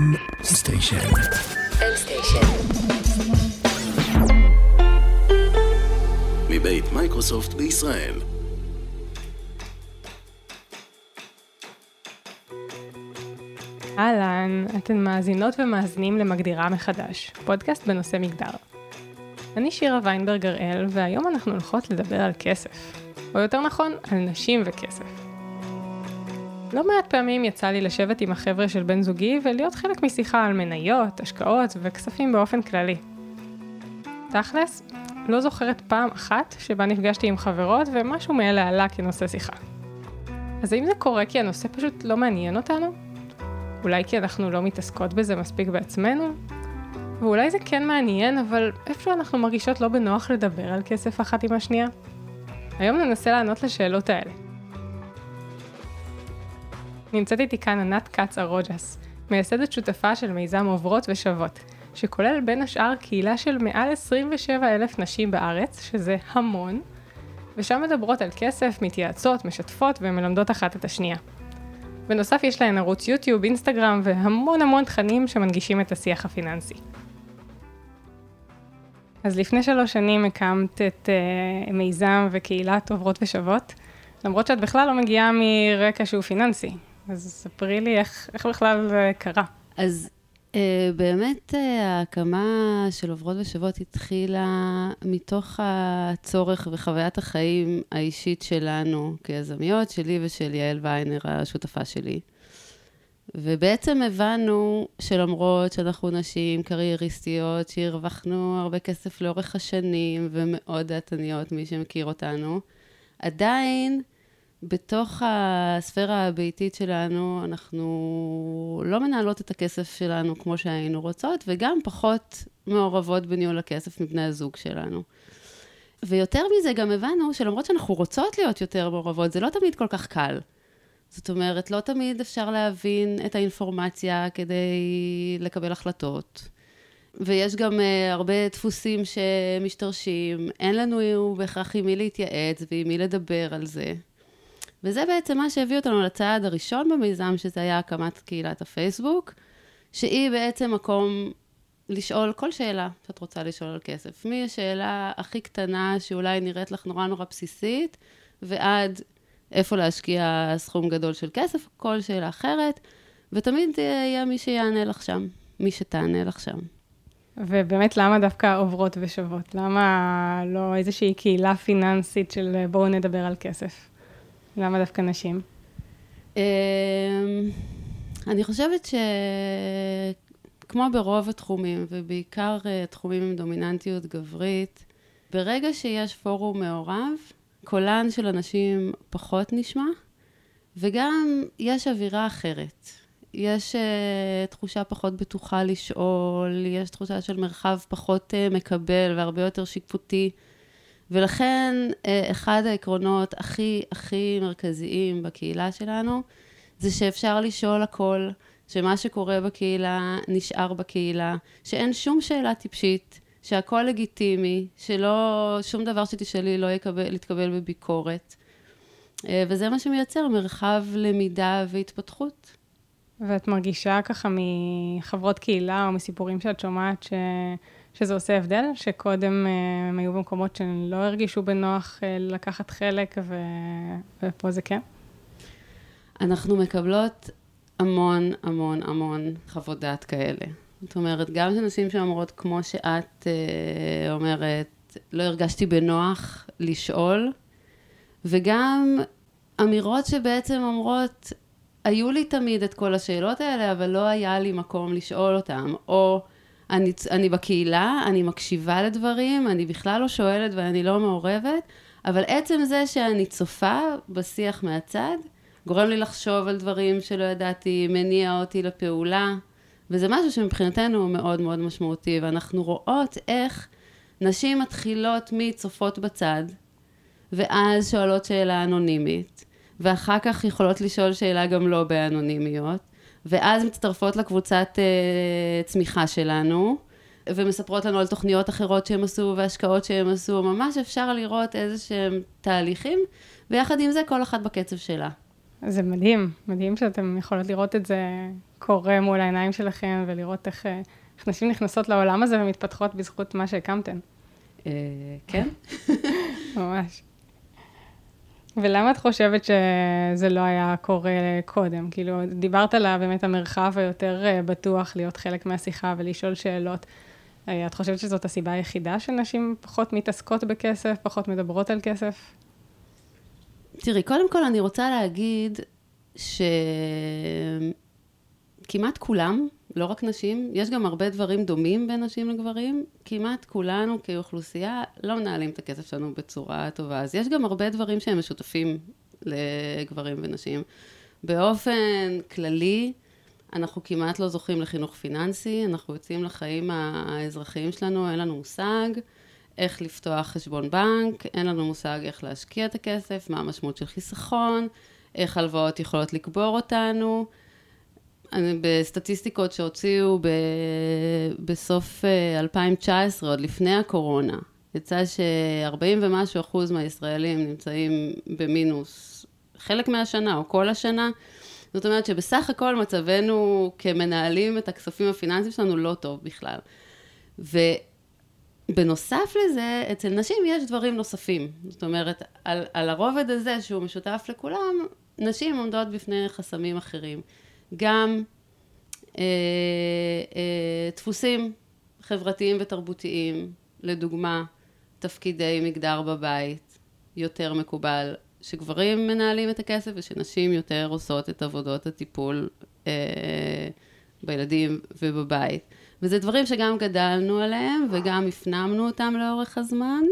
M-Station. מבית מייקרוסופט בישראל. אהלן, אתן מאזינות ומאזינים למגדירה מחדש, פודקאסט בנושא מגדר. אני שירה ויינברג הראל, והיום אנחנו הולכות לדבר על כסף. או יותר נכון, על נשים וכסף. לא מעט פעמים יצא לי לשבת עם החבר'ה של בן זוגי ולהיות חלק משיחה על מניות, השקעות וכספים באופן כללי. תכלס, לא זוכרת פעם אחת שבה נפגשתי עם חברות ומשהו מאלה עלה כנושא שיחה. אז האם זה קורה כי הנושא פשוט לא מעניין אותנו? אולי כי אנחנו לא מתעסקות בזה מספיק בעצמנו? ואולי זה כן מעניין, אבל איפה אנחנו מרגישות לא בנוח לדבר על כסף אחת עם השנייה? היום ננסה לענות לשאלות האלה. נמצאת איתי כאן ענת כץ ארוג'ס, מייסדת שותפה של מיזם עוברות ושוות, שכולל בין השאר קהילה של מעל 27 אלף נשים בארץ, שזה המון, ושם מדברות על כסף, מתייעצות, משתפות ומלמדות אחת את השנייה. בנוסף יש להן ערוץ יוטיוב, אינסטגרם והמון המון תכנים שמנגישים את השיח הפיננסי. אז לפני שלוש שנים הקמת את uh, מיזם וקהילת עוברות ושוות, למרות שאת בכלל לא מגיעה מרקע שהוא פיננסי. אז ספרי לי איך, איך בכלל זה קרה. אז uh, באמת uh, ההקמה של עוברות ושוות התחילה מתוך הצורך וחוויית החיים האישית שלנו כיזמיות, שלי ושל יעל ויינר, השותפה שלי. ובעצם הבנו שלמרות שאנחנו נשים קרייריסטיות, שהרווחנו הרבה כסף לאורך השנים ומאוד דעתניות, מי שמכיר אותנו, עדיין בתוך הספירה הביתית שלנו, אנחנו לא מנהלות את הכסף שלנו כמו שהיינו רוצות, וגם פחות מעורבות בניהול הכסף מבני הזוג שלנו. ויותר מזה, גם הבנו שלמרות שאנחנו רוצות להיות יותר מעורבות, זה לא תמיד כל כך קל. זאת אומרת, לא תמיד אפשר להבין את האינפורמציה כדי לקבל החלטות. ויש גם uh, הרבה דפוסים שמשתרשים, אין לנו בהכרח עם מי להתייעץ ועם מי לדבר על זה. וזה בעצם מה שהביא אותנו לצעד הראשון במיזם, שזה היה הקמת קהילת הפייסבוק, שהיא בעצם מקום לשאול כל שאלה שאת רוצה לשאול על כסף. מהשאלה הכי קטנה, שאולי נראית לך נורא נורא בסיסית, ועד איפה להשקיע סכום גדול של כסף, כל שאלה אחרת, ותמיד יהיה מי שיענה לך שם, מי שתענה לך שם. ובאמת, למה דווקא עוברות ושוות? למה לא איזושהי קהילה פיננסית של בואו נדבר על כסף? למה דווקא נשים? אמ, אני חושבת שכמו ברוב התחומים, ובעיקר אה, תחומים עם דומיננטיות גברית, ברגע שיש פורום מעורב, קולן של אנשים פחות נשמע, וגם יש אווירה אחרת. יש uh, תחושה פחות בטוחה לשאול, יש תחושה של מרחב פחות uh, מקבל והרבה יותר שיפוטי. ולכן, uh, אחד העקרונות הכי הכי מרכזיים בקהילה שלנו, זה שאפשר לשאול הכל, שמה שקורה בקהילה נשאר בקהילה, שאין שום שאלה טיפשית, שהכל לגיטימי, שלא, שום דבר שתשאלי לא יקבל, יתקבל בביקורת. אה, וזה מה שמייצר מרחב למידה והתפתחות. ואת מרגישה ככה מחברות קהילה או מסיפורים שאת שומעת ש... שזה עושה הבדל? שקודם אה, הם היו במקומות שלא הרגישו בנוח אה, לקחת חלק ו... ופה זה כן? אנחנו מקבלות המון המון המון חוות דעת כאלה. זאת אומרת, גם של נשים שאומרות, כמו שאת אה, אומרת, לא הרגשתי בנוח לשאול, וגם אמירות שבעצם אומרות, היו לי תמיד את כל השאלות האלה, אבל לא היה לי מקום לשאול אותן. או אני, אני בקהילה, אני מקשיבה לדברים, אני בכלל לא שואלת ואני לא מעורבת, אבל עצם זה שאני צופה בשיח מהצד, גורם לי לחשוב על דברים שלא ידעתי, מניע אותי לפעולה. וזה משהו שמבחינתנו הוא מאוד מאוד משמעותי, ואנחנו רואות איך נשים מתחילות מצופות בצד, ואז שואלות שאלה אנונימית, ואחר כך יכולות לשאול שאלה גם לא באנונימיות, ואז מצטרפות לקבוצת uh, צמיחה שלנו, ומספרות לנו על תוכניות אחרות שהם עשו והשקעות שהם עשו, ממש אפשר לראות איזה שהם תהליכים, ויחד עם זה כל אחת בקצב שלה. זה מדהים, מדהים שאתם יכולות לראות את זה קורה מול העיניים שלכם, ולראות איך, אה, איך נשים נכנסות לעולם הזה ומתפתחות בזכות מה שהקמתן. אה, כן. ממש. ולמה את חושבת שזה לא היה קורה קודם? כאילו, דיברת על באמת המרחב היותר אה, בטוח להיות חלק מהשיחה ולשאול שאלות. אה, את חושבת שזאת הסיבה היחידה שנשים פחות מתעסקות בכסף, פחות מדברות על כסף? תראי, קודם כל אני רוצה להגיד שכמעט כולם, לא רק נשים, יש גם הרבה דברים דומים בין נשים לגברים, כמעט כולנו כאוכלוסייה לא מנהלים את הכסף שלנו בצורה טובה. אז יש גם הרבה דברים שהם משותפים לגברים ונשים. באופן כללי, אנחנו כמעט לא זוכים לחינוך פיננסי, אנחנו יוצאים לחיים האזרחיים שלנו, אין לנו מושג איך לפתוח חשבון בנק, אין לנו מושג איך להשקיע את הכסף, מה המשמעות של חיסכון, איך הלוואות יכולות לקבור אותנו. אני, בסטטיסטיקות שהוציאו ב, בסוף 2019, אה, עוד לפני הקורונה, יצא ש-40 ומשהו אחוז מהישראלים נמצאים במינוס חלק מהשנה או כל השנה. זאת אומרת שבסך הכל מצבנו כמנהלים את הכספים הפיננסיים שלנו לא טוב בכלל. ובנוסף לזה, אצל נשים יש דברים נוספים. זאת אומרת, על, על הרובד הזה שהוא משותף לכולם, נשים עומדות בפני חסמים אחרים. גם אה, אה, דפוסים חברתיים ותרבותיים, לדוגמה, תפקידי מגדר בבית, יותר מקובל שגברים מנהלים את הכסף ושנשים יותר עושות את עבודות הטיפול אה, בילדים ובבית. וזה דברים שגם גדלנו עליהם וגם הפנמנו אותם לאורך הזמן.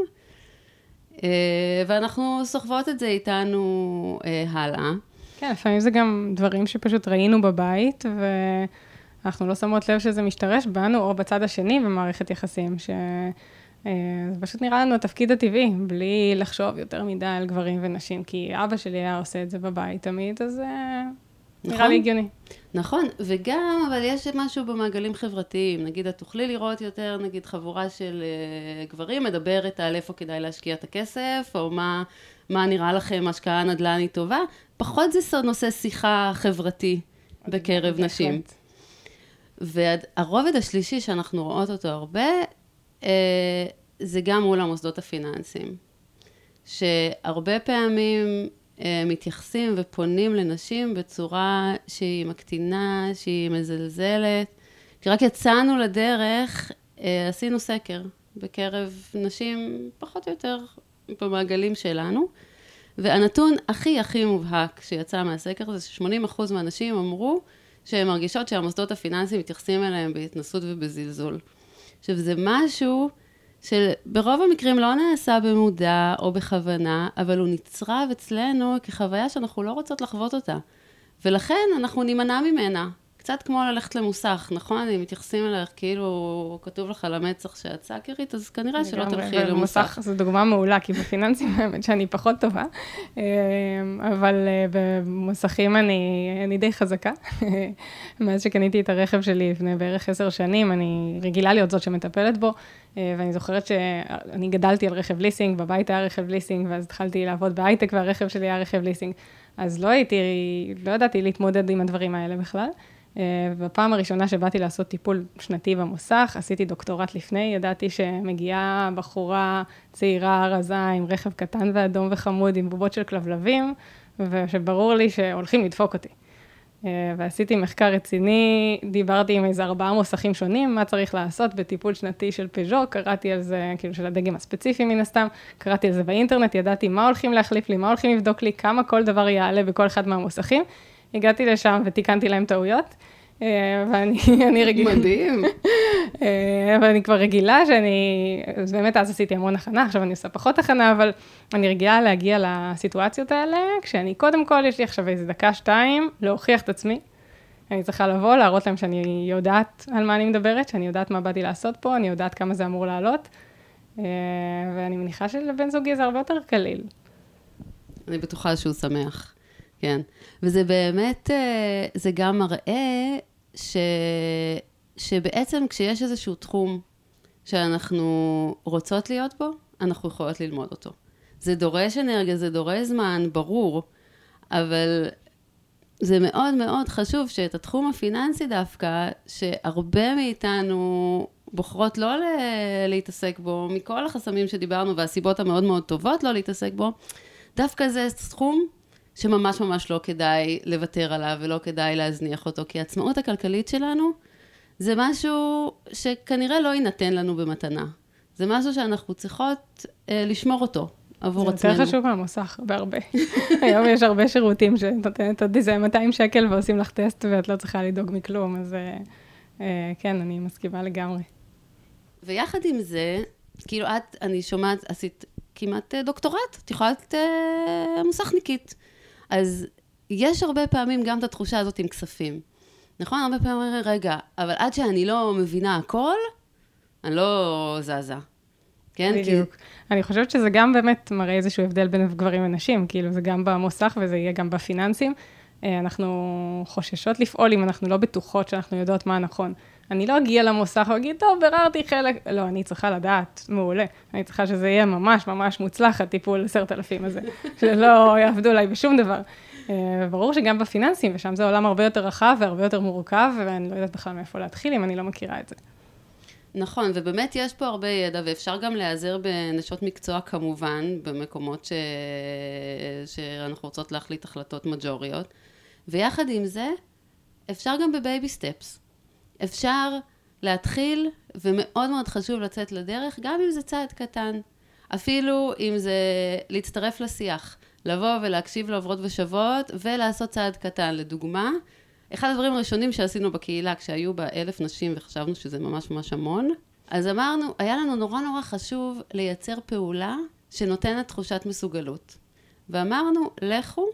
אה, ואנחנו סוחבות את זה איתנו אה, הלאה. כן, לפעמים זה גם דברים שפשוט ראינו בבית, ואנחנו לא שמות לב שזה משתרש בנו או בצד השני במערכת יחסים, ש... אה, זה פשוט נראה לנו התפקיד הטבעי, בלי לחשוב יותר מדי על גברים ונשים, כי אבא שלי היה עושה את זה בבית תמיד, אז אה, נכון. נראה לי הגיוני. נכון, וגם, אבל יש משהו במעגלים חברתיים. נגיד, את תוכלי לראות יותר, נגיד, חבורה של uh, גברים מדברת על איפה כדאי להשקיע את הכסף, או מה, מה נראה לכם השקעה נדל"נית טובה. פחות זה נושא שיחה חברתי בקרב נשים. והרובד השלישי שאנחנו רואות אותו הרבה, אה, זה גם מול המוסדות הפיננסיים. שהרבה פעמים אה, מתייחסים ופונים לנשים בצורה שהיא מקטינה, שהיא מזלזלת. כשרק יצאנו לדרך, אה, עשינו סקר בקרב נשים פחות או יותר במעגלים שלנו, והנתון הכי הכי מובהק שיצא מהסקר זה ש-80% מהנשים אמרו שהן מרגישות שהמוסדות הפיננסיים מתייחסים אליהם בהתנסות ובזלזול. עכשיו, זה משהו שברוב המקרים לא נעשה במודע או בכוונה, אבל הוא נצרב אצלנו כחוויה שאנחנו לא רוצות לחוות אותה. ולכן אנחנו נימנע ממנה. קצת כמו ללכת למוסך, נכון? אם מתייחסים אלייך כאילו כתוב לך על המצח שאת סאקרית, אז כנראה שלא תלכי למוסך. זו דוגמה מעולה, כי בפיננסים האמת שאני פחות טובה, אה, אבל אה, במוסכים אני, אני די חזקה. מאז שקניתי את הרכב שלי לפני בערך עשר שנים, אני רגילה להיות זאת שמטפלת בו, אה, ואני זוכרת שאני גדלתי על רכב ליסינג, בבית היה רכב ליסינג, ואז התחלתי לעבוד בהייטק והרכב שלי היה רכב ליסינג. אז לא הייתי, לא ידעתי להתמודד עם הדברים האלה בכלל. אה, בפעם הראשונה שבאתי לעשות טיפול שנתי במוסך, עשיתי דוקטורט לפני, ידעתי שמגיעה בחורה צעירה, רזה, עם רכב קטן ואדום וחמוד, עם בובות של כלבלבים, ושברור לי שהולכים לדפוק אותי. אה, ועשיתי מחקר רציני, דיברתי עם איזה ארבעה מוסכים שונים, מה צריך לעשות בטיפול שנתי של פז'ו, קראתי על זה, כאילו של הדגם הספציפי מן הסתם, קראתי על זה באינטרנט, ידעתי מה הולכים להחליף לי, מה הולכים לבדוק לי, כמה כל דבר יעלה בכל אחד מהמוסכים. הגעתי לשם ותיקנתי להם טעויות. אה, ואני רגילה... מדהים. אה, אבל אני כבר רגילה שאני, אז באמת אז עשיתי המון הכנה, עכשיו אני עושה פחות הכנה, אבל אני רגילה להגיע לסיטואציות האלה, כשאני קודם כל, יש לי עכשיו איזה דקה, שתיים, להוכיח את עצמי. אני צריכה לבוא, להראות להם שאני יודעת על מה אני מדברת, שאני יודעת מה באתי לעשות פה, אני יודעת כמה זה אמור לעלות, אה, ואני מניחה שלבן זוגי זה הרבה יותר קליל. אני בטוחה שהוא שמח. כן. וזה באמת, אה, זה גם מראה ש... שבעצם כשיש איזשהו תחום שאנחנו רוצות להיות בו, אנחנו יכולות ללמוד אותו. זה דורש אנרגיה, זה דורש זמן, ברור, אבל זה מאוד מאוד חשוב שאת התחום הפיננסי דווקא, שהרבה מאיתנו בוחרות לא להתעסק בו, מכל החסמים שדיברנו והסיבות המאוד מאוד טובות לא להתעסק בו, דווקא זה תחום שממש ממש לא כדאי לוותר עליו ולא כדאי להזניח אותו, כי העצמאות הכלכלית שלנו זה משהו שכנראה לא יינתן לנו במתנה. זה משהו שאנחנו צריכות אה, לשמור אותו עבור זה עצמנו. יותר חשוב מהמוסך, בהרבה. היום יש הרבה שירותים שנותנת עוד איזה 200 שקל ועושים לך טסט ואת לא צריכה לדאוג מכלום, אז אה, אה, כן, אני מסכימה לגמרי. ויחד עם זה, כאילו את, אני שומעת, עשית כמעט אה, דוקטורט, את יכולה להיות אה, מוסכניקית. אז יש הרבה פעמים גם את התחושה הזאת עם כספים. נכון? הרבה פעמים אומרים, רגע, אבל עד שאני לא מבינה הכל, אני לא זזה. כן? בדיוק. כי... אני חושבת שזה גם באמת מראה איזשהו הבדל בין גברים ונשים, כאילו זה גם במוסך וזה יהיה גם בפיננסים. אה, אנחנו חוששות לפעול אם אנחנו לא בטוחות שאנחנו יודעות מה נכון. אני לא אגיע למוסך ואגיד, טוב, ביררתי חלק, לא, אני צריכה לדעת, מעולה. אני צריכה שזה יהיה ממש ממש מוצלח, הטיפול עשרת אלפים הזה, שלא יעבדו עליי בשום דבר. אה, ברור שגם בפיננסים, ושם זה עולם הרבה יותר רחב והרבה יותר מורכב, ואני לא יודעת בכלל מאיפה להתחיל אם אני לא מכירה את זה. נכון, ובאמת יש פה הרבה ידע, ואפשר גם להיעזר בנשות מקצוע כמובן, במקומות ש... שאנחנו רוצות להחליט החלטות מג'וריות. ויחד עם זה, אפשר גם בבייבי סטפס. אפשר להתחיל, ומאוד מאוד חשוב לצאת לדרך, גם אם זה צעד קטן. אפילו אם זה להצטרף לשיח, לבוא ולהקשיב לעוברות ושוות, ולעשות צעד קטן. לדוגמה, אחד הדברים הראשונים שעשינו בקהילה, כשהיו בה אלף נשים וחשבנו שזה ממש ממש המון, אז אמרנו, היה לנו נורא נורא חשוב לייצר פעולה שנותנת תחושת מסוגלות. ואמרנו, לכו,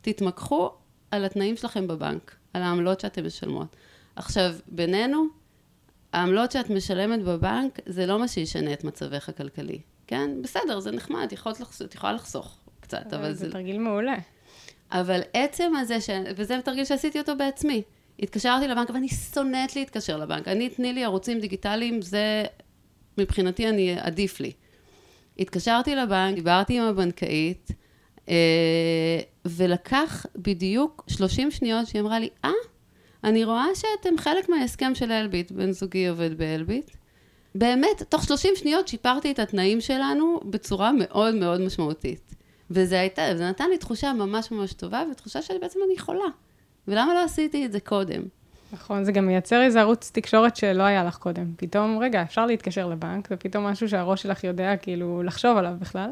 תתמקחו על התנאים שלכם בבנק, על העמלות שאתם משלמות. עכשיו, בינינו, העמלות שאת משלמת בבנק, זה לא מה שישנה את מצבך הכלכלי. כן? בסדר, זה נחמד, את יכולה לחסוך קצת, אבל, אבל זה... זה תרגיל מעולה. אבל עצם הזה, ש... וזה תרגיל שעשיתי אותו בעצמי. התקשרתי לבנק, ואני שונאת להתקשר לבנק. אני, תני לי ערוצים דיגיטליים, זה מבחינתי אני, עדיף לי. התקשרתי לבנק, דיברתי עם הבנקאית, אה, ולקח בדיוק 30 שניות שהיא אמרה לי, אה, אני רואה שאתם חלק מההסכם של אלביט, בן זוגי עובד באלביט. באמת, תוך 30 שניות שיפרתי את התנאים שלנו בצורה מאוד מאוד משמעותית. וזה הייתה, זה נתן לי תחושה ממש ממש טובה, ותחושה שבעצם אני יכולה. ולמה לא עשיתי את זה קודם? נכון, זה גם מייצר איזה ערוץ תקשורת שלא היה לך קודם. פתאום, רגע, אפשר להתקשר לבנק, ופתאום משהו שהראש שלך יודע כאילו לחשוב עליו בכלל.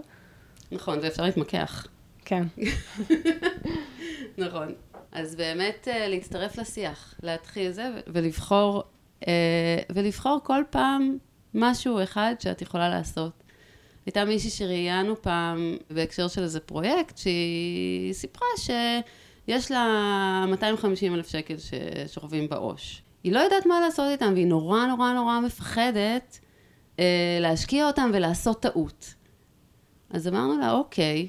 נכון, ואפשר להתמקח. כן. נכון. אז באמת אה, להצטרף לשיח, להתחיל זה, ולבחור, אה, ולבחור כל פעם משהו אחד שאת יכולה לעשות. הייתה מישהי שראיינו פעם בהקשר של איזה פרויקט, שהיא סיפרה שיש לה 250 אלף שקל ששוכבים בעו"ש. היא לא יודעת מה לעשות איתם, והיא נורא נורא נורא מפחדת אה, להשקיע אותם ולעשות טעות. אז אמרנו לה, אוקיי,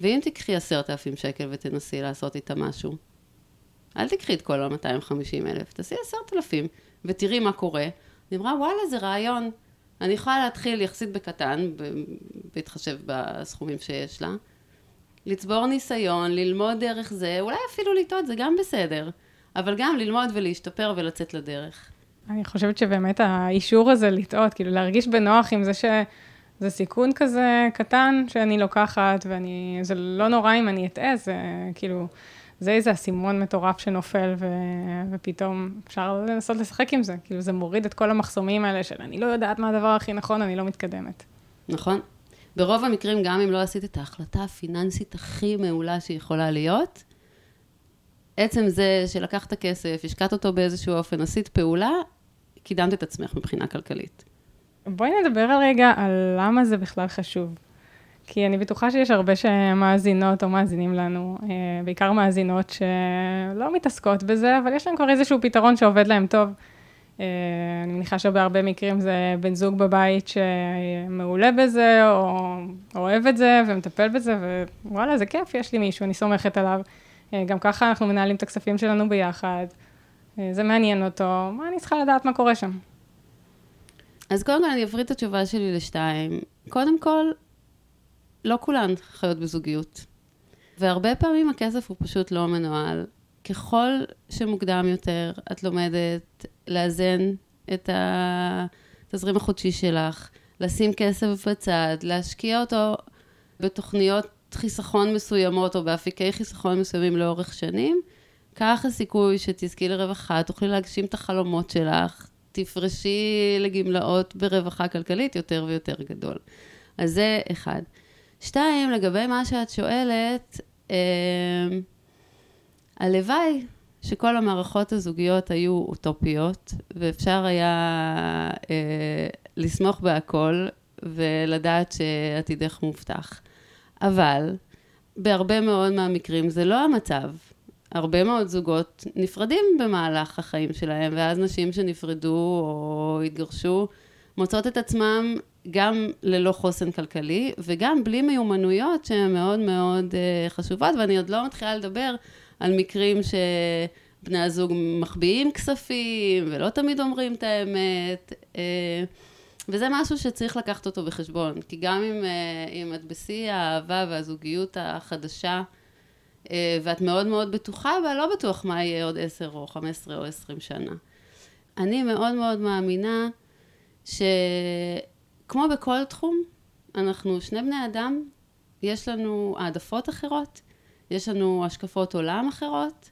ואם תיקחי עשרת אלפים שקל ותנסי לעשות איתם משהו? אל תקחי את כל ה-250 אלף, תעשי עשרת אלפים ותראי מה קורה. היא אמרה, וואלה, זה רעיון. אני יכולה להתחיל יחסית בקטן, בהתחשב בסכומים שיש לה, לצבור ניסיון, ללמוד דרך זה, אולי אפילו לטעות, זה גם בסדר, אבל גם ללמוד ולהשתפר ולצאת לדרך. אני חושבת שבאמת האישור הזה לטעות, כאילו להרגיש בנוח עם זה שזה סיכון כזה קטן שאני לוקחת, ואני, זה לא נורא אם אני אטעה, זה כאילו... זה איזה אסימון מטורף שנופל, ו... ופתאום אפשר לנסות לשחק עם זה. כאילו, זה מוריד את כל המחסומים האלה של אני לא יודעת מה הדבר הכי נכון, אני לא מתקדמת. נכון. ברוב המקרים, גם אם לא עשית את ההחלטה הפיננסית הכי מעולה שיכולה להיות, עצם זה שלקחת כסף, השקעת אותו באיזשהו אופן, עשית פעולה, קידמת את עצמך מבחינה כלכלית. בואי נדבר רגע על למה זה בכלל חשוב. כי אני בטוחה שיש הרבה שמאזינות או מאזינים לנו, אה, בעיקר מאזינות שלא מתעסקות בזה, אבל יש להם כבר איזשהו פתרון שעובד להם טוב. אה, אני מניחה שבהרבה מקרים זה בן זוג בבית שמעולה בזה, או אוהב את זה ומטפל בזה, ווואלה, זה כיף, יש לי מישהו, אני סומכת עליו. אה, גם ככה אנחנו מנהלים את הכספים שלנו ביחד. זה מעניין אותו, מה אני צריכה לדעת מה קורה שם? אז קודם כל אני אפריד את התשובה שלי לשתיים. קודם כל, לא כולן חיות בזוגיות. והרבה פעמים הכסף הוא פשוט לא מנוהל ככל שמוקדם יותר את לומדת לאזן את התזרים החודשי שלך, לשים כסף בצד, להשקיע אותו בתוכניות חיסכון מסוימות או באפיקי חיסכון מסוימים לאורך שנים, כך הסיכוי שתזכי לרווחה, תוכלי להגשים את החלומות שלך, תפרשי לגמלאות ברווחה כלכלית יותר ויותר גדול. אז זה אחד. שתיים, לגבי מה שאת שואלת, אה, הלוואי שכל המערכות הזוגיות היו אוטופיות, ואפשר היה אה, לסמוך בהכל ולדעת שעתידך מובטח. אבל בהרבה מאוד מהמקרים זה לא המצב. הרבה מאוד זוגות נפרדים במהלך החיים שלהם, ואז נשים שנפרדו או התגרשו מוצאות את עצמם גם ללא חוסן כלכלי, וגם בלי מיומנויות שהן מאוד מאוד uh, חשובות, ואני עוד לא מתחילה לדבר על מקרים שבני הזוג מחביאים כספים, ולא תמיד אומרים את האמת, uh, וזה משהו שצריך לקחת אותו בחשבון, כי גם אם, uh, אם את בשיא האהבה והזוגיות החדשה, ואת מאוד מאוד בטוחה, אבל לא בטוח מה יהיה עוד עשר או חמש עשרה או עשרים שנה. אני מאוד מאוד מאמינה שכמו בכל תחום, אנחנו שני בני אדם, יש לנו העדפות אחרות, יש לנו השקפות עולם אחרות,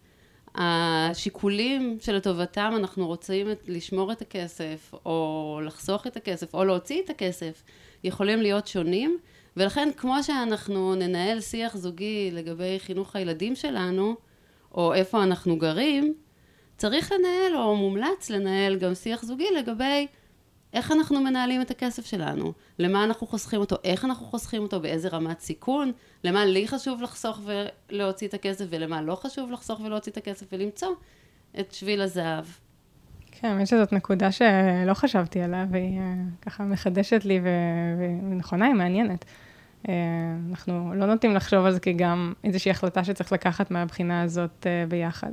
השיקולים שלטובתם אנחנו רוצים לשמור את הכסף, או לחסוך את הכסף, או להוציא את הכסף, יכולים להיות שונים, ולכן כמו שאנחנו ננהל שיח זוגי לגבי חינוך הילדים שלנו, או איפה אנחנו גרים, צריך לנהל, או מומלץ לנהל גם שיח זוגי לגבי איך אנחנו מנהלים את הכסף שלנו, למה אנחנו חוסכים אותו, איך אנחנו חוסכים אותו, באיזה רמת סיכון, למה לי חשוב לחסוך ולהוציא את הכסף ולמה לא חשוב לחסוך ולהוציא את הכסף ולמצוא את שביל הזהב. כן, האמת שזאת נקודה שלא חשבתי עליה והיא אה, ככה מחדשת לי ונכונה, היא מעניינת. אה, אנחנו לא נוטים לחשוב על זה כגם איזושהי החלטה שצריך לקחת מהבחינה הזאת אה, ביחד.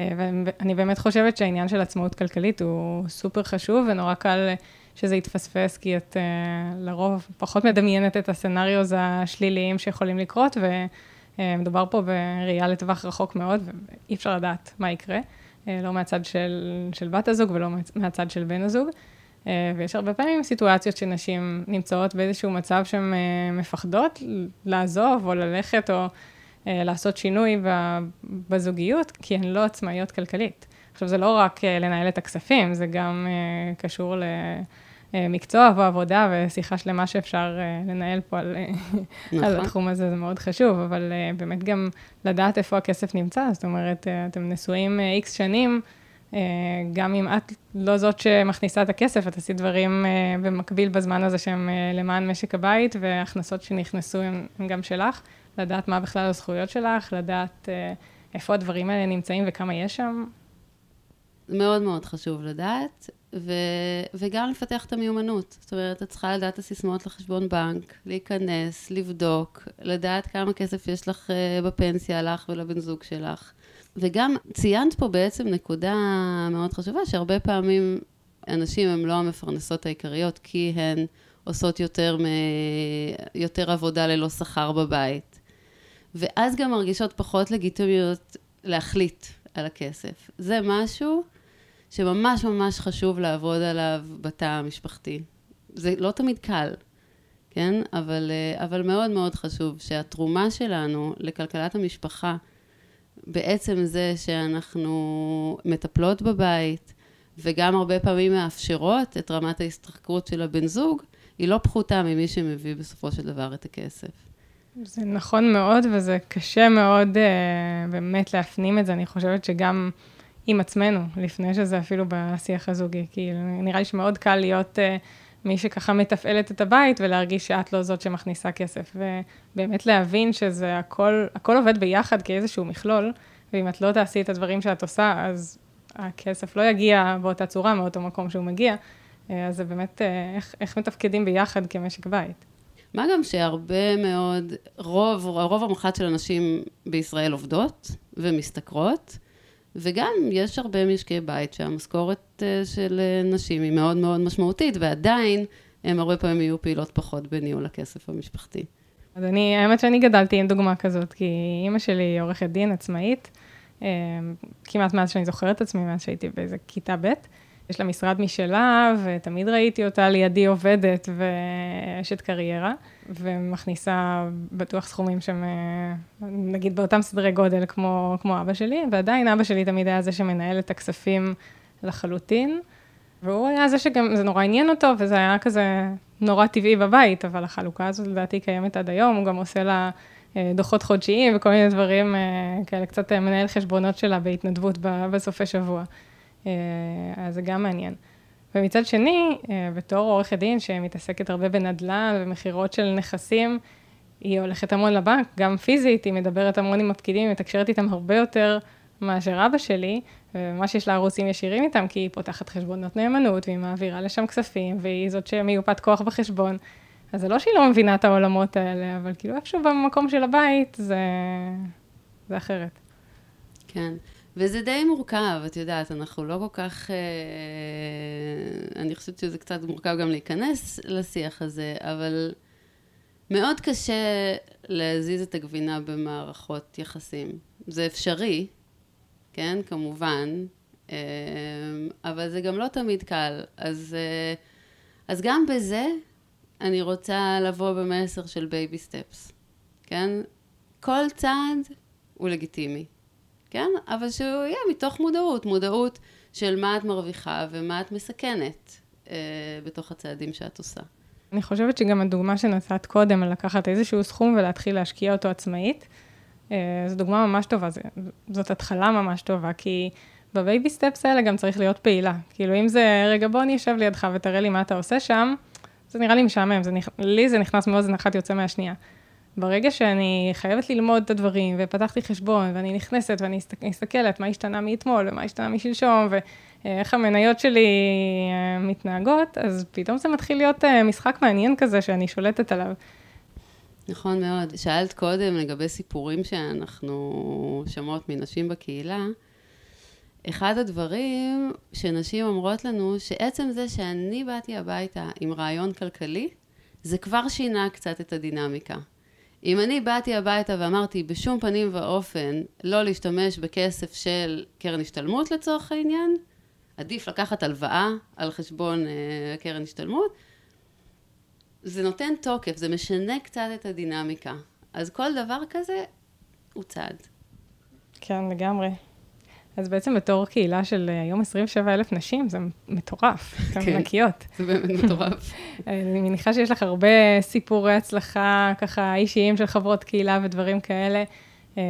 אה, ואני באמת חושבת שהעניין של עצמאות כלכלית הוא סופר חשוב, ונורא קל שזה יתפספס, כי את אה, לרוב פחות מדמיינת את הסצנריוז השליליים שיכולים לקרות, ומדובר פה בראייה לטווח רחוק מאוד, ואי אפשר לדעת מה יקרה, אה, לא מהצד של, של בת הזוג ולא מהצד של בן הזוג. ויש הרבה פעמים סיטואציות שנשים נמצאות באיזשהו מצב שהן מפחדות לעזוב או ללכת, או אה, לעשות שינוי בזוגיות, כי הן לא עצמאיות כלכלית. עכשיו, זה לא רק אה, לנהל את הכספים, זה גם אה, קשור למקצוע ועבודה ושיחה שלמה שאפשר לנהל פה על, נכון. על התחום הזה, זה מאוד חשוב, אבל באמת גם לדעת איפה הכסף נמצא, זאת אומרת, אתם נשואים איקס שנים, גם אם את לא זאת שמכניסה את הכסף, את עשית דברים במקביל בזמן הזה שהם למען משק הבית, והכנסות שנכנסו הם גם שלך. לדעת מה בכלל הזכויות שלך, לדעת אה, איפה הדברים האלה נמצאים וכמה יש שם. מאוד מאוד חשוב לדעת, ו... וגם לפתח את המיומנות. זאת אומרת, את צריכה לדעת את הסיסמאות לחשבון בנק, להיכנס, לבדוק, לדעת כמה כסף יש לך uh, בפנסיה, לך ולבן זוג שלך. וגם ציינת פה בעצם נקודה מאוד חשובה, שהרבה פעמים אנשים הם לא המפרנסות העיקריות, כי הן עושות יותר, מ... יותר עבודה ללא שכר בבית. ואז גם מרגישות פחות לגיטימיות להחליט על הכסף. זה משהו שממש ממש חשוב לעבוד עליו בתא המשפחתי. זה לא תמיד קל, כן? אבל, אה, אבל מאוד מאוד חשוב שהתרומה שלנו לכלכלת המשפחה, בעצם זה שאנחנו מטפלות בבית, וגם הרבה פעמים מאפשרות את רמת ההשתכרות של הבן זוג, היא לא פחותה ממי שמביא בסופו של דבר את הכסף. זה נכון מאוד, וזה קשה מאוד uh, באמת להפנים את זה. אני חושבת שגם עם עצמנו, לפני שזה אפילו בשיח הזוגי. כי נראה לי שמאוד קל להיות uh, מי שככה מתפעלת את הבית, ולהרגיש שאת לא זאת שמכניסה כסף. ובאמת להבין שזה הכל, הכל עובד ביחד כאיזשהו מכלול, ואם את לא תעשי את הדברים שאת עושה, אז הכסף לא יגיע באותה צורה מאותו מקום שהוא מגיע. אה, אז זה באמת איך, איך מתפקדים ביחד כמשק בית. מה גם שהרבה מאוד, רוב, הרוב המוחלט של הנשים בישראל עובדות ומשתכרות, וגם יש הרבה משקי בית שהמשכורת אה, של אה, נשים היא מאוד מאוד משמעותית, ועדיין הם הרבה פעמים יהיו פעילות פחות בניהול הכסף המשפחתי. אז אני, האמת שאני גדלתי עם דוגמה כזאת, כי אימא שלי היא עורכת דין עצמאית, כמעט מאז שאני זוכרת את עצמי, מאז שהייתי באיזה כיתה ב'. יש לה משרד משלה, ותמיד ראיתי אותה לידי עובדת ואשת קריירה, ומכניסה בטוח סכומים שהם, נגיד, באותם סדרי גודל כמו, כמו אבא שלי, ועדיין אבא שלי תמיד היה זה שמנהל את הכספים לחלוטין, והוא היה זה שגם, זה נורא עניין אותו, וזה היה כזה נורא טבעי בבית, אבל החלוקה הזאת לדעתי קיימת עד היום, הוא גם עושה לה... דוחות חודשיים וכל מיני דברים כאלה, קצת מנהל חשבונות שלה בהתנדבות בסופי שבוע. אז זה גם מעניין. ומצד שני, בתור עורכת דין שמתעסקת הרבה בנדל"ן ומכירות של נכסים, היא הולכת המון לבנק, גם פיזית, היא מדברת המון עם הפקידים, היא מתקשרת איתם הרבה יותר מאשר אבא שלי, וממש יש לה ערוצים ישירים איתם, כי היא פותחת חשבונות נאמנות, והיא מעבירה לשם כספים, והיא זאת שמיופת כוח בחשבון. אז זה לא שהיא לא מבינה את העולמות האלה, אבל כאילו איפשהו במקום של הבית, זה, זה אחרת. כן. וזה די מורכב, את יודעת, אנחנו לא כל כך... אה, אני חושבת שזה קצת מורכב גם להיכנס לשיח הזה, אבל מאוד קשה להזיז את הגבינה במערכות יחסים. זה אפשרי, כן, כמובן, אה, אבל זה גם לא תמיד קל. אז, אה, אז גם בזה אני רוצה לבוא במסר של baby steps, כן? כל צעד הוא לגיטימי. כן? אבל שהוא יהיה מתוך מודעות, מודעות של מה את מרוויחה ומה את מסכנת אה, בתוך הצעדים שאת עושה. אני חושבת שגם הדוגמה שנתת קודם, על לקחת איזשהו סכום ולהתחיל להשקיע אותו עצמאית, אה, זו דוגמה ממש טובה, ז, זאת התחלה ממש טובה, כי בבייבי סטפס האלה גם צריך להיות פעילה. כאילו, אם זה, רגע, בוא אני אשב לידך ותראה לי מה אתה עושה שם, זה נראה לי משעמם, זה, לי זה נכנס מאוזן אחת יוצא מהשנייה. ברגע שאני חייבת ללמוד את הדברים, ופתחתי חשבון, ואני נכנסת ואני מסתכלת מה השתנה מאתמול, ומה השתנה משלשום, ואיך המניות שלי אה, מתנהגות, אז פתאום זה מתחיל להיות אה, משחק מעניין כזה שאני שולטת עליו. נכון מאוד. שאלת קודם לגבי סיפורים שאנחנו שומעות מנשים בקהילה. אחד הדברים שנשים אומרות לנו, שעצם זה שאני באתי הביתה עם רעיון כלכלי, זה כבר שינה קצת את הדינמיקה. אם אני באתי הביתה ואמרתי בשום פנים ואופן לא להשתמש בכסף של קרן השתלמות לצורך העניין, עדיף לקחת הלוואה על חשבון uh, קרן השתלמות, זה נותן תוקף, זה משנה קצת את הדינמיקה. אז כל דבר כזה הוא צעד. כן, לגמרי. אז בעצם בתור קהילה של אה, היום 27 אלף נשים, זה מטורף, כן, אתן ענקיות. זה באמת מטורף. אני מניחה שיש לך הרבה סיפורי הצלחה, ככה אישיים של חברות קהילה ודברים כאלה. אה,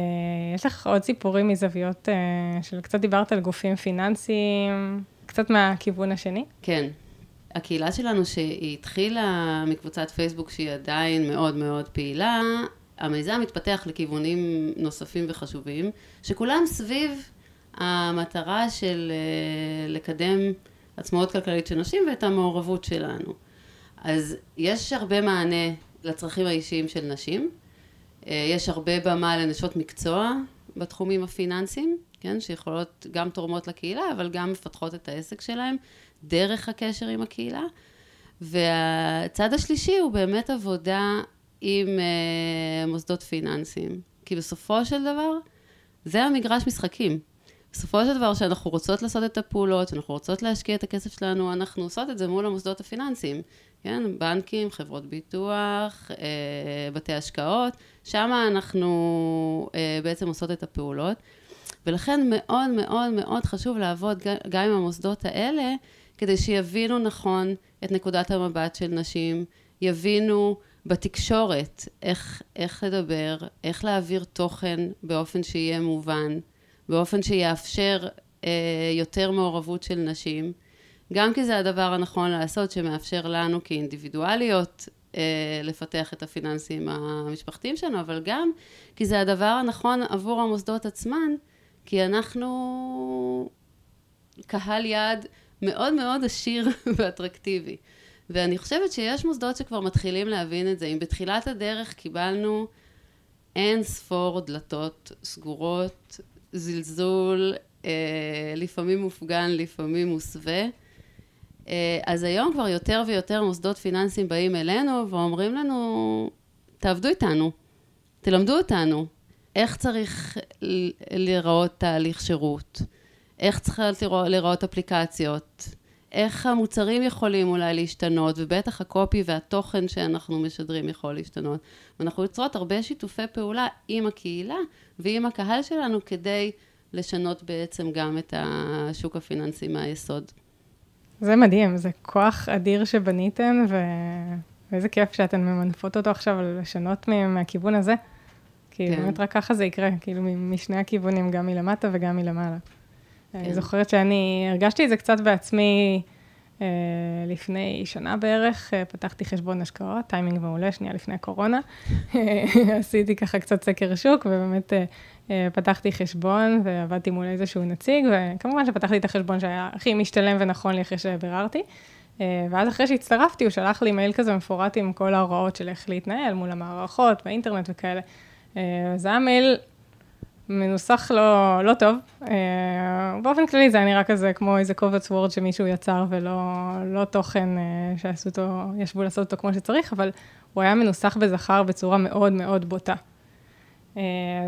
יש לך עוד סיפורים מזוויות אה, של קצת דיברת על גופים פיננסיים, קצת מהכיוון השני? כן. הקהילה שלנו, שהיא התחילה מקבוצת פייסבוק שהיא עדיין מאוד מאוד פעילה, המיזם מתפתח לכיוונים נוספים וחשובים, שכולם סביב המטרה של אה, לקדם עצמאות כלכלית של נשים ואת המעורבות שלנו. אז יש הרבה מענה לצרכים האישיים של נשים, אה, יש הרבה במה לנשות מקצוע בתחומים הפיננסיים, כן, שיכולות, גם תורמות לקהילה, אבל גם מפתחות את העסק שלהם דרך הקשר עם הקהילה. והצד השלישי הוא באמת עבודה עם uh, מוסדות פיננסיים. כי בסופו של דבר, זה המגרש משחקים. בסופו של דבר, כשאנחנו רוצות לעשות את הפעולות, כשאנחנו רוצות להשקיע את הכסף שלנו, אנחנו עושות את זה מול המוסדות הפיננסיים, כן? בנקים, חברות ביטוח, אה, בתי השקעות, שם אנחנו אה, בעצם עושות את הפעולות. ולכן מאוד מאוד מאוד חשוב לעבוד גם עם המוסדות האלה, כדי שיבינו נכון את נקודת המבט של נשים, יבינו בתקשורת איך, איך לדבר, איך להעביר תוכן באופן שיהיה מובן. באופן שיאפשר אה, יותר מעורבות של נשים, גם כי זה הדבר הנכון לעשות, שמאפשר לנו כאינדיבידואליות אה, לפתח את הפיננסים המשפחתיים שלנו, אבל גם כי זה הדבר הנכון עבור המוסדות עצמן, כי אנחנו קהל יעד מאוד מאוד עשיר ואטרקטיבי. ואני חושבת שיש מוסדות שכבר מתחילים להבין את זה. אם בתחילת הדרך קיבלנו אין ספור דלתות סגורות זלזול, אה, לפעמים מופגן, לפעמים מוסווה. אה, אז היום כבר יותר ויותר מוסדות פיננסיים באים אלינו ואומרים לנו, תעבדו איתנו, תלמדו אותנו. איך צריך להיראות תהליך שירות, איך צריכות להיראות אפליקציות, איך המוצרים יכולים אולי להשתנות, ובטח הקופי והתוכן שאנחנו משדרים יכול להשתנות. ואנחנו יוצרות הרבה שיתופי פעולה עם הקהילה ועם הקהל שלנו כדי לשנות בעצם גם את השוק הפיננסי מהיסוד. זה מדהים, זה כוח אדיר שבניתם, ו... ואיזה כיף שאתן ממנפות אותו עכשיו לשנות מהכיוון הזה. כי כן. באמת רק ככה זה יקרה, כאילו משני הכיוונים, גם מלמטה וגם מלמעלה. כן. אני זוכרת שאני הרגשתי את זה קצת בעצמי אה, לפני שנה בערך, אה, פתחתי חשבון השקעות, טיימינג מעולה, שנייה לפני הקורונה. עשיתי ככה קצת סקר שוק, ובאמת אה, פתחתי חשבון ועבדתי מול איזשהו נציג, וכמובן שפתחתי את החשבון שהיה הכי משתלם ונכון לי אחרי שביררתי. ואז אחרי שהצטרפתי, הוא שלח לי מייל כזה מפורט עם כל ההוראות של איך להתנהל מול המערכות, באינטרנט וכאלה. זה היה מייל מנוסח לא, לא טוב. Uh, באופן כללי זה היה נראה כזה כמו איזה קובץ וורד שמישהו יצר ולא לא תוכן uh, שעשו אותו, ישבו לעשות אותו כמו שצריך, אבל הוא היה מנוסח בזכר בצורה מאוד מאוד בוטה. Uh,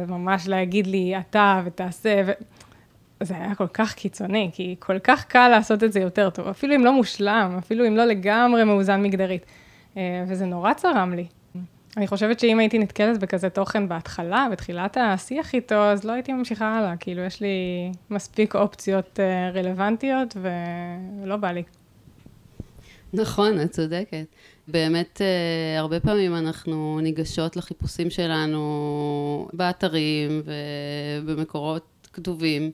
ממש להגיד לי, אתה ותעשה, ו... זה היה כל כך קיצוני, כי כל כך קל לעשות את זה יותר טוב, אפילו אם לא מושלם, אפילו אם לא לגמרי מאוזן מגדרית. וזה נורא צרם לי. אני חושבת שאם הייתי נתקלת בכזה תוכן בהתחלה, בתחילת השיח איתו, אז לא הייתי ממשיכה הלאה. כאילו, יש לי מספיק אופציות אה, רלוונטיות ולא בא לי. נכון, את צודקת. באמת, אה, הרבה פעמים אנחנו ניגשות לחיפושים שלנו באתרים ובמקורות כתובים,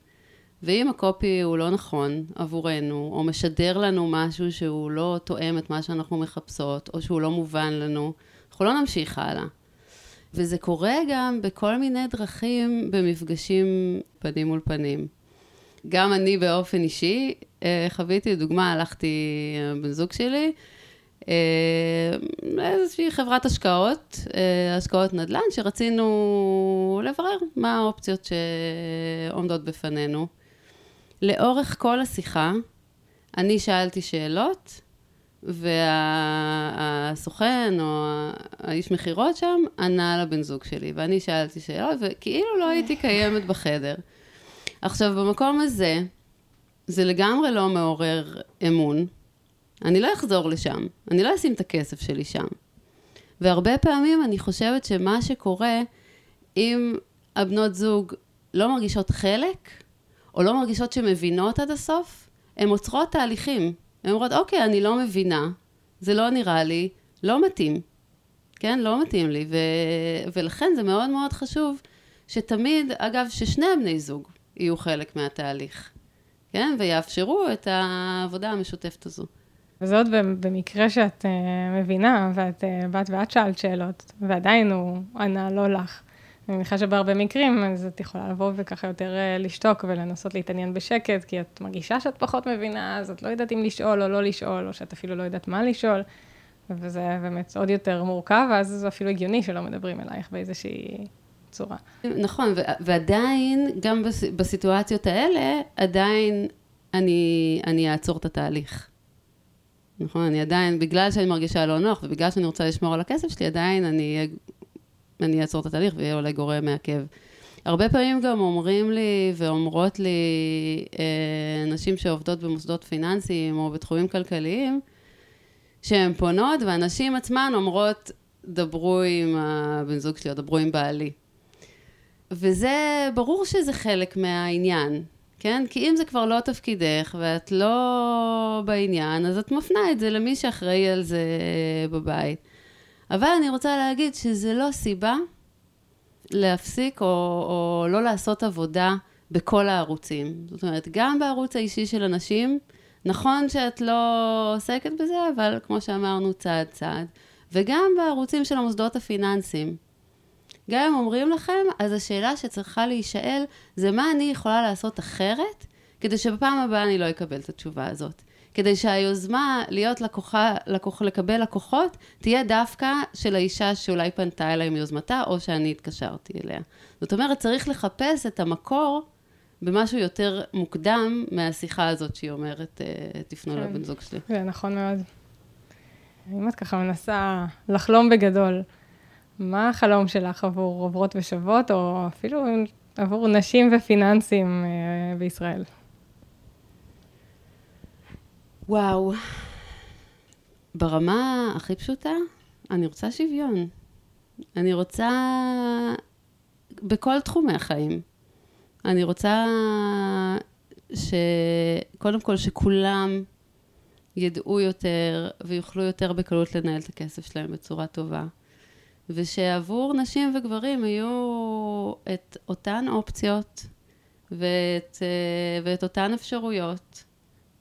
ואם הקופי הוא לא נכון עבורנו, או משדר לנו משהו שהוא לא תואם את מה שאנחנו מחפשות, או שהוא לא מובן לנו, אנחנו לא נמשיך הלאה. וזה קורה גם בכל מיני דרכים במפגשים פנים מול פנים. גם אני באופן אישי אה, חוויתי, דוגמה, הלכתי עם בן זוג שלי אה, לאיזושהי חברת השקעות, אה, השקעות נדל"ן, שרצינו לברר מה האופציות שעומדות בפנינו. לאורך כל השיחה, אני שאלתי שאלות, והסוכן או האיש מכירות שם ענה לבן זוג שלי, ואני שאלתי שאלות, וכאילו לא הייתי קיימת בחדר. עכשיו, במקום הזה, זה לגמרי לא מעורר אמון. אני לא אחזור לשם, אני לא אשים את הכסף שלי שם. והרבה פעמים אני חושבת שמה שקורה, אם הבנות זוג לא מרגישות חלק, או לא מרגישות שמבינות עד הסוף, הן עוצרות תהליכים. הן אומרות, אוקיי, אני לא מבינה, זה לא נראה לי, לא מתאים. כן? לא מתאים לי. ו... ולכן זה מאוד מאוד חשוב שתמיד, אגב, ששני הבני זוג יהיו חלק מהתהליך, כן? ויאפשרו את העבודה המשותפת הזו. עוד במקרה שאת uh, מבינה, ואת uh, באת ואת שאלת שאלות, ועדיין הוא ענה לא לך. אני מניחה שבהרבה מקרים, אז את יכולה לבוא וככה יותר אה, לשתוק ולנסות להתעניין בשקט, כי את מרגישה שאת פחות מבינה, אז את לא יודעת אם לשאול או לא לשאול, או שאת אפילו לא יודעת מה לשאול, וזה באמת עוד יותר מורכב, ואז זה אפילו הגיוני שלא מדברים אלייך באיזושהי צורה. נכון, ועדיין, גם בס- בסיטואציות האלה, עדיין אני, אני אעצור את התהליך. נכון, אני עדיין, בגלל שאני מרגישה לא נוח, ובגלל שאני רוצה לשמור על הכסף שלי, עדיין אני אני אעצור את התהליך ויהיה אולי גורם מעכב. הרבה פעמים גם אומרים לי ואומרות לי אה, נשים שעובדות במוסדות פיננסיים או בתחומים כלכליים, שהן פונות והנשים עצמן אומרות, דברו עם הבן זוג שלי או דברו עם בעלי. וזה, ברור שזה חלק מהעניין, כן? כי אם זה כבר לא תפקידך ואת לא בעניין, אז את מפנה את זה למי שאחראי על זה בבית. אבל אני רוצה להגיד שזה לא סיבה להפסיק או, או לא לעשות עבודה בכל הערוצים. זאת אומרת, גם בערוץ האישי של אנשים, נכון שאת לא עוסקת בזה, אבל כמו שאמרנו, צעד צעד. וגם בערוצים של המוסדות הפיננסיים. גם אם אומרים לכם, אז השאלה שצריכה להישאל, זה מה אני יכולה לעשות אחרת, כדי שבפעם הבאה אני לא אקבל את התשובה הזאת. כדי שהיוזמה להיות לקוחה, לקוח, לקבל לקוחות, תהיה דווקא של האישה שאולי פנתה אליי מיוזמתה, או שאני התקשרתי אליה. זאת אומרת, צריך לחפש את המקור במשהו יותר מוקדם מהשיחה הזאת שהיא אומרת, אה, תפנו כן. לבן זוג שלי. זה נכון מאוד. אם את ככה מנסה לחלום בגדול, מה החלום שלך עבור עוברות ושוות, או אפילו עבור נשים ופיננסים אה, בישראל? וואו, ברמה הכי פשוטה, אני רוצה שוויון. אני רוצה בכל תחומי החיים. אני רוצה שקודם כל שכולם ידעו יותר ויוכלו יותר בקלות לנהל את הכסף שלהם בצורה טובה. ושעבור נשים וגברים יהיו את אותן אופציות ואת, ואת אותן אפשרויות,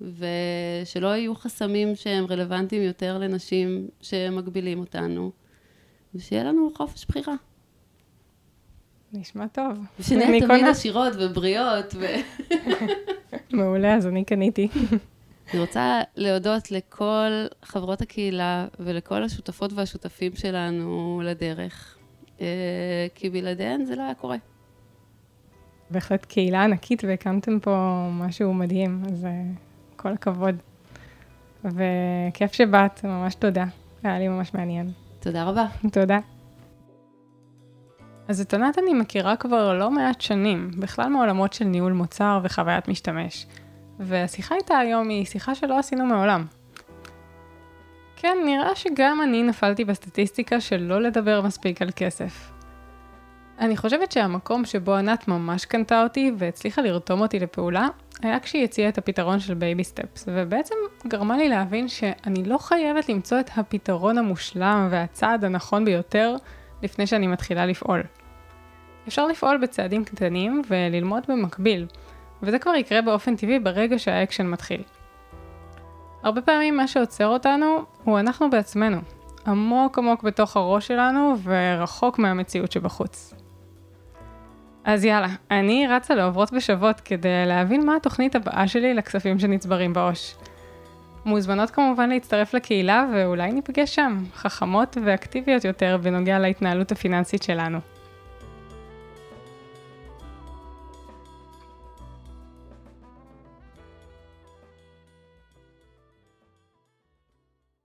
ושלא יהיו חסמים שהם רלוונטיים יותר לנשים שמגבילים אותנו, ושיהיה לנו חופש בחירה. נשמע טוב. ושנהיה תמיד עשירות ובריאות. ו... מעולה, אז אני קניתי. אני רוצה להודות לכל חברות הקהילה ולכל השותפות והשותפים שלנו לדרך, אה, כי בלעדיהן זה לא היה קורה. בהחלט קהילה ענקית והקמתם פה משהו מדהים, אז אה, כל הכבוד. וכיף שבאת, ממש תודה. היה לי ממש מעניין. תודה רבה. תודה. אז את ענת אני מכירה כבר לא מעט שנים, בכלל מעולמות של ניהול מוצר וחוויית משתמש. והשיחה איתה היום היא שיחה שלא עשינו מעולם. כן, נראה שגם אני נפלתי בסטטיסטיקה של לא לדבר מספיק על כסף. אני חושבת שהמקום שבו ענת ממש קנתה אותי והצליחה לרתום אותי לפעולה, היה כשהיא הציעה את הפתרון של baby steps, ובעצם גרמה לי להבין שאני לא חייבת למצוא את הפתרון המושלם והצעד הנכון ביותר לפני שאני מתחילה לפעול. אפשר לפעול בצעדים קטנים וללמוד במקביל, וזה כבר יקרה באופן טבעי ברגע שהאקשן מתחיל. הרבה פעמים מה שעוצר אותנו הוא אנחנו בעצמנו, עמוק עמוק בתוך הראש שלנו ורחוק מהמציאות שבחוץ. אז יאללה, אני רצה לעוברות ושוות כדי להבין מה התוכנית הבאה שלי לכספים שנצברים בעו"ש. מוזמנות כמובן להצטרף לקהילה ואולי ניפגש שם, חכמות ואקטיביות יותר בנוגע להתנהלות הפיננסית שלנו.